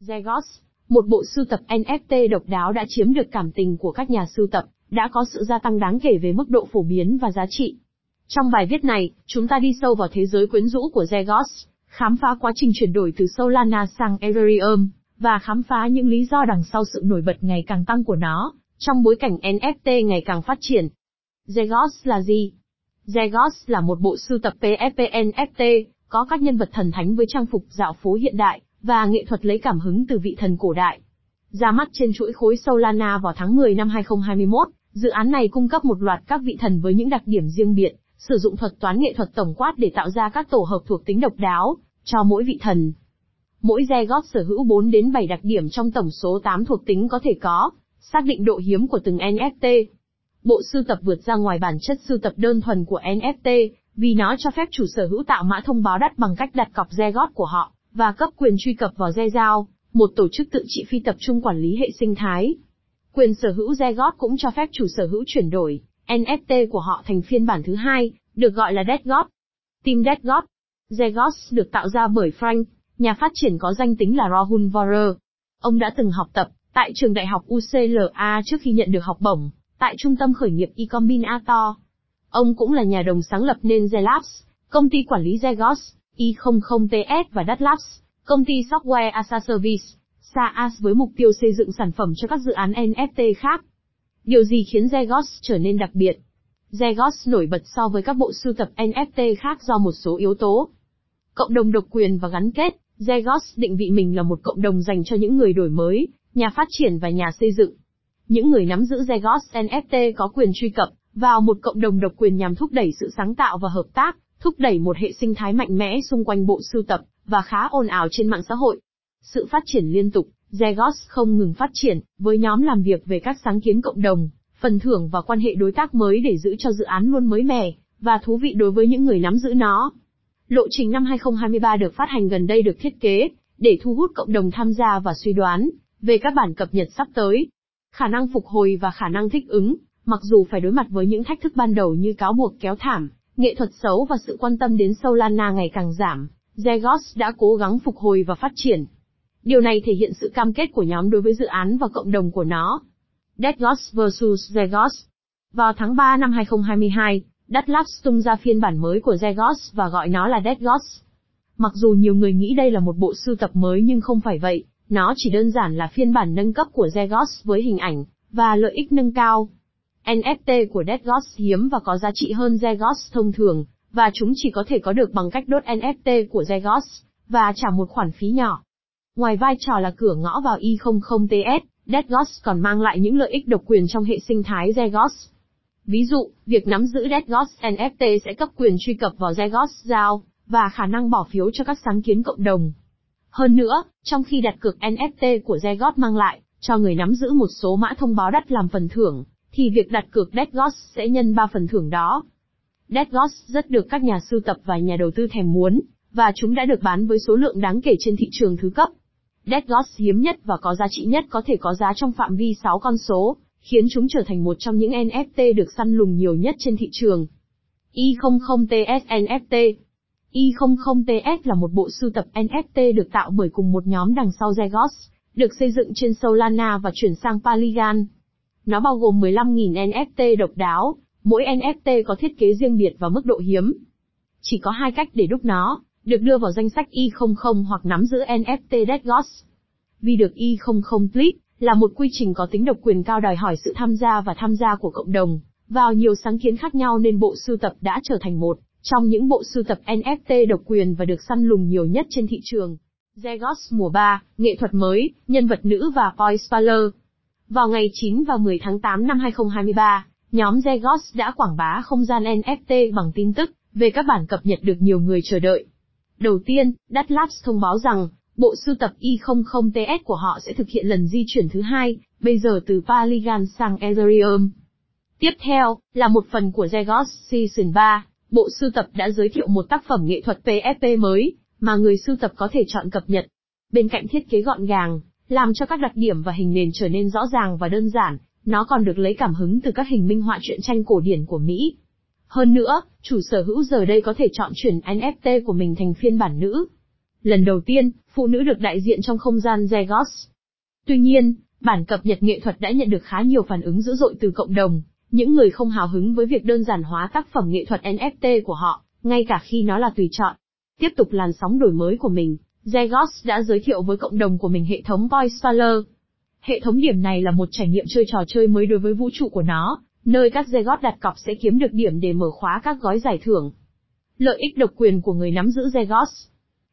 Zegos, một bộ sưu tập NFT độc đáo đã chiếm được cảm tình của các nhà sưu tập, đã có sự gia tăng đáng kể về mức độ phổ biến và giá trị. Trong bài viết này, chúng ta đi sâu vào thế giới quyến rũ của Zegos, khám phá quá trình chuyển đổi từ Solana sang Ethereum, và khám phá những lý do đằng sau sự nổi bật ngày càng tăng của nó, trong bối cảnh NFT ngày càng phát triển. Zegos là gì? Zegos là một bộ sưu tập PFP NFT, có các nhân vật thần thánh với trang phục dạo phố hiện đại, và nghệ thuật lấy cảm hứng từ vị thần cổ đại. Ra mắt trên chuỗi khối Solana vào tháng 10 năm 2021, dự án này cung cấp một loạt các vị thần với những đặc điểm riêng biệt, sử dụng thuật toán nghệ thuật tổng quát để tạo ra các tổ hợp thuộc tính độc đáo cho mỗi vị thần. Mỗi re góp sở hữu 4 đến 7 đặc điểm trong tổng số 8 thuộc tính có thể có, xác định độ hiếm của từng NFT. Bộ sưu tập vượt ra ngoài bản chất sưu tập đơn thuần của NFT, vì nó cho phép chủ sở hữu tạo mã thông báo đắt bằng cách đặt cọc Zegot của họ, và cấp quyền truy cập vào Zezao, một tổ chức tự trị phi tập trung quản lý hệ sinh thái. Quyền sở hữu Zegot cũng cho phép chủ sở hữu chuyển đổi NFT của họ thành phiên bản thứ hai, được gọi là DeadGot. Team DeadGot. Zegos được tạo ra bởi Frank, nhà phát triển có danh tính là Rahul Vorer. Ông đã từng học tập tại trường đại học UCLA trước khi nhận được học bổng tại trung tâm khởi nghiệp eCombinator. Ông cũng là nhà đồng sáng lập nên Zelabs, công ty quản lý Zegos, i00ts và DatLabs, công ty software as a service, SaaS với mục tiêu xây dựng sản phẩm cho các dự án NFT khác. Điều gì khiến Zegos trở nên đặc biệt? Zegos nổi bật so với các bộ sưu tập NFT khác do một số yếu tố. Cộng đồng độc quyền và gắn kết, Zegos định vị mình là một cộng đồng dành cho những người đổi mới, nhà phát triển và nhà xây dựng. Những người nắm giữ Zegos NFT có quyền truy cập vào một cộng đồng độc quyền nhằm thúc đẩy sự sáng tạo và hợp tác, thúc đẩy một hệ sinh thái mạnh mẽ xung quanh bộ sưu tập và khá ồn ào trên mạng xã hội. Sự phát triển liên tục, Zegos không ngừng phát triển, với nhóm làm việc về các sáng kiến cộng đồng, phần thưởng và quan hệ đối tác mới để giữ cho dự án luôn mới mẻ, và thú vị đối với những người nắm giữ nó. Lộ trình năm 2023 được phát hành gần đây được thiết kế, để thu hút cộng đồng tham gia và suy đoán, về các bản cập nhật sắp tới. Khả năng phục hồi và khả năng thích ứng, mặc dù phải đối mặt với những thách thức ban đầu như cáo buộc kéo thảm, nghệ thuật xấu và sự quan tâm đến Solana ngày càng giảm, Zegos đã cố gắng phục hồi và phát triển. Điều này thể hiện sự cam kết của nhóm đối với dự án và cộng đồng của nó. DeadGods vs Zegos Vào tháng 3 năm 2022, DatLabs tung ra phiên bản mới của Zegos và gọi nó là DeadGods. Mặc dù nhiều người nghĩ đây là một bộ sưu tập mới nhưng không phải vậy, nó chỉ đơn giản là phiên bản nâng cấp của Zegos với hình ảnh và lợi ích nâng cao. NFT của DeadGods hiếm và có giá trị hơn Zegos thông thường, và chúng chỉ có thể có được bằng cách đốt NFT của Zegos, và trả một khoản phí nhỏ. Ngoài vai trò là cửa ngõ vào i00TS, DeadGods còn mang lại những lợi ích độc quyền trong hệ sinh thái Zegos. Ví dụ, việc nắm giữ DeadGods NFT sẽ cấp quyền truy cập vào Zegos giao, và khả năng bỏ phiếu cho các sáng kiến cộng đồng. Hơn nữa, trong khi đặt cược NFT của Zegos mang lại, cho người nắm giữ một số mã thông báo đắt làm phần thưởng, thì việc đặt cược DeadGods sẽ nhân 3 phần thưởng đó. DeadGods rất được các nhà sưu tập và nhà đầu tư thèm muốn, và chúng đã được bán với số lượng đáng kể trên thị trường thứ cấp. DeadGods hiếm nhất và có giá trị nhất có thể có giá trong phạm vi 6 con số, khiến chúng trở thành một trong những NFT được săn lùng nhiều nhất trên thị trường. I00TS NFT I00TS là một bộ sưu tập NFT được tạo bởi cùng một nhóm đằng sau Zegos, được xây dựng trên Solana và chuyển sang Polygon. Nó bao gồm 15.000 NFT độc đáo, mỗi NFT có thiết kế riêng biệt và mức độ hiếm. Chỉ có hai cách để đúc nó, được đưa vào danh sách Y00 hoặc nắm giữ NFT DeadGods. Vì được Y00 split, là một quy trình có tính độc quyền cao đòi hỏi sự tham gia và tham gia của cộng đồng, vào nhiều sáng kiến khác nhau nên bộ sưu tập đã trở thành một trong những bộ sưu tập NFT độc quyền và được săn lùng nhiều nhất trên thị trường. Zegos mùa 3, nghệ thuật mới, nhân vật nữ và Boy Spaller. Vào ngày 9 và 10 tháng 8 năm 2023, nhóm Zegos đã quảng bá không gian NFT bằng tin tức về các bản cập nhật được nhiều người chờ đợi. Đầu tiên, DatLabs thông báo rằng, bộ sưu tập e i00TS của họ sẽ thực hiện lần di chuyển thứ hai, bây giờ từ Polygon sang Ethereum. Tiếp theo, là một phần của Zegos Season 3, bộ sưu tập đã giới thiệu một tác phẩm nghệ thuật PFP mới, mà người sưu tập có thể chọn cập nhật. Bên cạnh thiết kế gọn gàng, làm cho các đặc điểm và hình nền trở nên rõ ràng và đơn giản, nó còn được lấy cảm hứng từ các hình minh họa truyện tranh cổ điển của Mỹ. Hơn nữa, chủ sở hữu giờ đây có thể chọn chuyển NFT của mình thành phiên bản nữ. Lần đầu tiên, phụ nữ được đại diện trong không gian Zegos. Tuy nhiên, bản cập nhật nghệ thuật đã nhận được khá nhiều phản ứng dữ dội từ cộng đồng, những người không hào hứng với việc đơn giản hóa tác phẩm nghệ thuật NFT của họ, ngay cả khi nó là tùy chọn. Tiếp tục làn sóng đổi mới của mình, Zegos đã giới thiệu với cộng đồng của mình hệ thống Voicewaller. Hệ thống điểm này là một trải nghiệm chơi trò chơi mới đối với vũ trụ của nó, nơi các Zegos đặt cọc sẽ kiếm được điểm để mở khóa các gói giải thưởng. Lợi ích độc quyền của người nắm giữ Zegos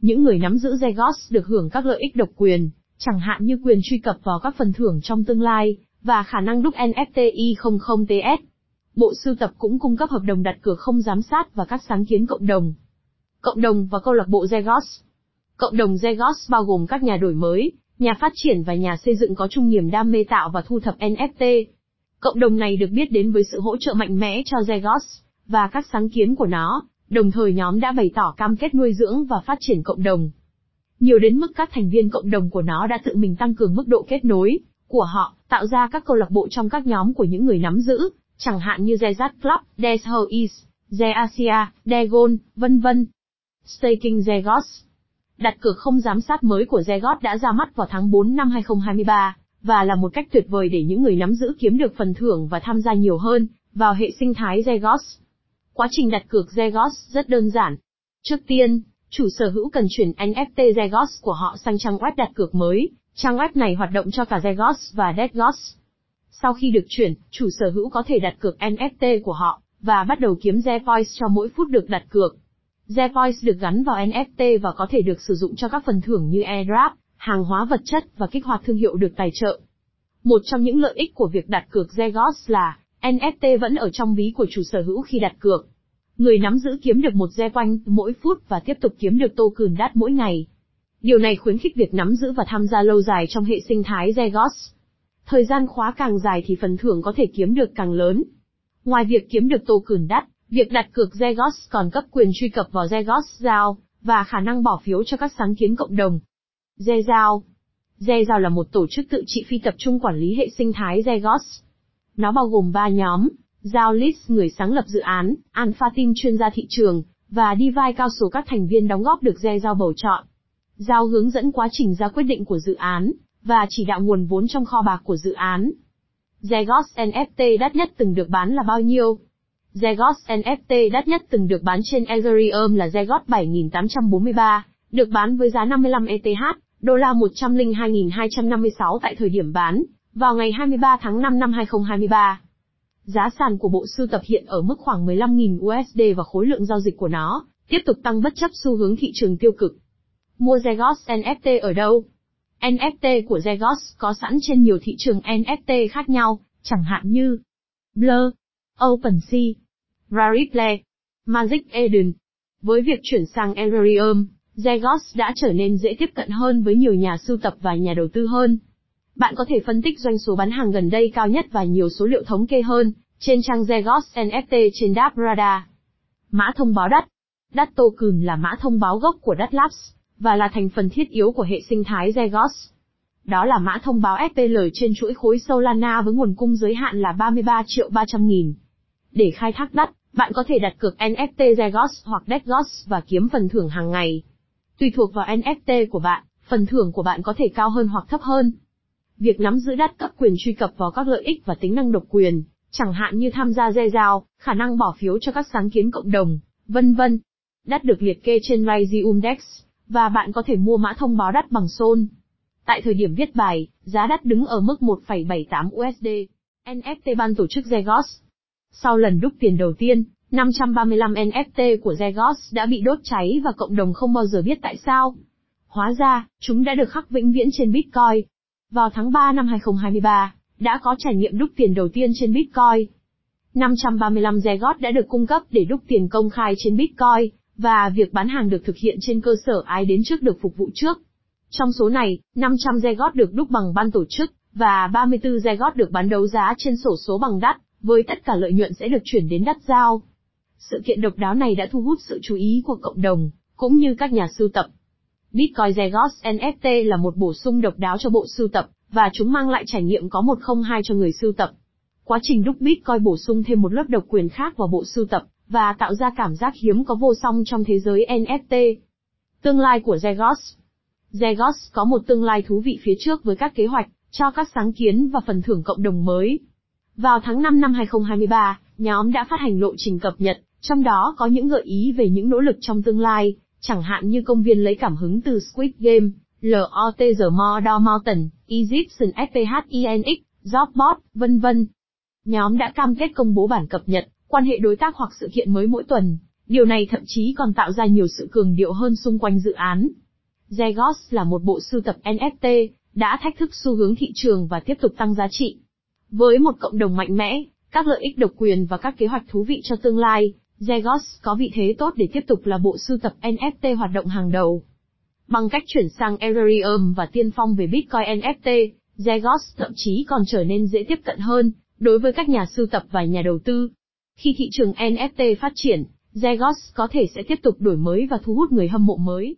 Những người nắm giữ Zegos được hưởng các lợi ích độc quyền, chẳng hạn như quyền truy cập vào các phần thưởng trong tương lai, và khả năng đúc NFT I00TS. Bộ sưu tập cũng cung cấp hợp đồng đặt cược không giám sát và các sáng kiến cộng đồng. Cộng đồng và câu lạc bộ Zegos Cộng đồng Zegos bao gồm các nhà đổi mới, nhà phát triển và nhà xây dựng có chung niềm đam mê tạo và thu thập NFT. Cộng đồng này được biết đến với sự hỗ trợ mạnh mẽ cho Zegos và các sáng kiến của nó, đồng thời nhóm đã bày tỏ cam kết nuôi dưỡng và phát triển cộng đồng. Nhiều đến mức các thành viên cộng đồng của nó đã tự mình tăng cường mức độ kết nối của họ, tạo ra các câu lạc bộ trong các nhóm của những người nắm giữ, chẳng hạn như Zezat Club, Desho East, Zeasia, Degon, vân vân. Staking Zegos Đặt cược không giám sát mới của Zegot đã ra mắt vào tháng 4 năm 2023, và là một cách tuyệt vời để những người nắm giữ kiếm được phần thưởng và tham gia nhiều hơn vào hệ sinh thái Zegos. Quá trình đặt cược Zegos rất đơn giản. Trước tiên, chủ sở hữu cần chuyển NFT Zegos của họ sang trang web đặt cược mới, trang web này hoạt động cho cả Zegos và Degos. Sau khi được chuyển, chủ sở hữu có thể đặt cược NFT của họ, và bắt đầu kiếm Zevoice cho mỗi phút được đặt cược. Zevoice được gắn vào NFT và có thể được sử dụng cho các phần thưởng như airdrop, hàng hóa vật chất và kích hoạt thương hiệu được tài trợ. Một trong những lợi ích của việc đặt cược Zegos là NFT vẫn ở trong ví của chủ sở hữu khi đặt cược. Người nắm giữ kiếm được một ze quanh mỗi phút và tiếp tục kiếm được token đắt mỗi ngày. Điều này khuyến khích việc nắm giữ và tham gia lâu dài trong hệ sinh thái Zegos. Thời gian khóa càng dài thì phần thưởng có thể kiếm được càng lớn. Ngoài việc kiếm được token đắt, Việc đặt cược Zegos còn cấp quyền truy cập vào Zegos Giao, và khả năng bỏ phiếu cho các sáng kiến cộng đồng. Zezao Zezao là một tổ chức tự trị phi tập trung quản lý hệ sinh thái Zegos. Nó bao gồm 3 nhóm, Giao List người sáng lập dự án, Alpha Team chuyên gia thị trường, và Divide cao số các thành viên đóng góp được Zezao bầu chọn. Giao hướng dẫn quá trình ra quyết định của dự án, và chỉ đạo nguồn vốn trong kho bạc của dự án. Zegos NFT đắt nhất từng được bán là bao nhiêu? Zegos NFT đắt nhất từng được bán trên Ethereum là Zegos 7843, được bán với giá 55 ETH, đô la 102.256 tại thời điểm bán, vào ngày 23 tháng 5 năm 2023. Giá sàn của bộ sưu tập hiện ở mức khoảng 15.000 USD và khối lượng giao dịch của nó tiếp tục tăng bất chấp xu hướng thị trường tiêu cực. Mua Zegos NFT ở đâu? NFT của Zegos có sẵn trên nhiều thị trường NFT khác nhau, chẳng hạn như Blur, OpenSea, Rariplay, Magic Eden. Với việc chuyển sang Ethereum, Zegos đã trở nên dễ tiếp cận hơn với nhiều nhà sưu tập và nhà đầu tư hơn. Bạn có thể phân tích doanh số bán hàng gần đây cao nhất và nhiều số liệu thống kê hơn trên trang Zegos NFT trên Radar. Mã thông báo đắt. Đắt token là mã thông báo gốc của Dapp Labs và là thành phần thiết yếu của hệ sinh thái Zegos. Đó là mã thông báo SPL trên chuỗi khối Solana với nguồn cung giới hạn là 33 triệu 300 nghìn. Để khai thác đắt, bạn có thể đặt cược NFT Zegos hoặc Degos và kiếm phần thưởng hàng ngày. Tùy thuộc vào NFT của bạn, phần thưởng của bạn có thể cao hơn hoặc thấp hơn. Việc nắm giữ đắt cấp quyền truy cập vào các lợi ích và tính năng độc quyền, chẳng hạn như tham gia dây giao, khả năng bỏ phiếu cho các sáng kiến cộng đồng, vân vân. Đắt được liệt kê trên Rayzium Dex, và bạn có thể mua mã thông báo đắt bằng Sol. Tại thời điểm viết bài, giá đắt đứng ở mức 1,78 USD. NFT ban tổ chức Zegos sau lần đúc tiền đầu tiên, 535 NFT của Zegos đã bị đốt cháy và cộng đồng không bao giờ biết tại sao. Hóa ra, chúng đã được khắc vĩnh viễn trên Bitcoin. Vào tháng 3 năm 2023, đã có trải nghiệm đúc tiền đầu tiên trên Bitcoin. 535 Zegos đã được cung cấp để đúc tiền công khai trên Bitcoin, và việc bán hàng được thực hiện trên cơ sở ai đến trước được phục vụ trước. Trong số này, 500 Zegos được đúc bằng ban tổ chức, và 34 Zegos được bán đấu giá trên sổ số bằng đắt với tất cả lợi nhuận sẽ được chuyển đến đắt giao. Sự kiện độc đáo này đã thu hút sự chú ý của cộng đồng, cũng như các nhà sưu tập. Bitcoin Zegos NFT là một bổ sung độc đáo cho bộ sưu tập, và chúng mang lại trải nghiệm có một không hai cho người sưu tập. Quá trình đúc Bitcoin bổ sung thêm một lớp độc quyền khác vào bộ sưu tập, và tạo ra cảm giác hiếm có vô song trong thế giới NFT. Tương lai của Zegos Zegos có một tương lai thú vị phía trước với các kế hoạch, cho các sáng kiến và phần thưởng cộng đồng mới. Vào tháng 5 năm 2023, nhóm đã phát hành lộ trình cập nhật, trong đó có những gợi ý về những nỗ lực trong tương lai, chẳng hạn như công viên lấy cảm hứng từ Squid Game, LOTG Mordor Mountain, Egyptian SPHENX, Jobbot, vân vân. Nhóm đã cam kết công bố bản cập nhật, quan hệ đối tác hoặc sự kiện mới mỗi tuần. Điều này thậm chí còn tạo ra nhiều sự cường điệu hơn xung quanh dự án. Zegos là một bộ sưu tập NFT, đã thách thức xu hướng thị trường và tiếp tục tăng giá trị. Với một cộng đồng mạnh mẽ, các lợi ích độc quyền và các kế hoạch thú vị cho tương lai, Zegos có vị thế tốt để tiếp tục là bộ sưu tập NFT hoạt động hàng đầu. Bằng cách chuyển sang Ethereum và tiên phong về Bitcoin NFT, Zegos thậm chí còn trở nên dễ tiếp cận hơn đối với các nhà sưu tập và nhà đầu tư. Khi thị trường NFT phát triển, Zegos có thể sẽ tiếp tục đổi mới và thu hút người hâm mộ mới.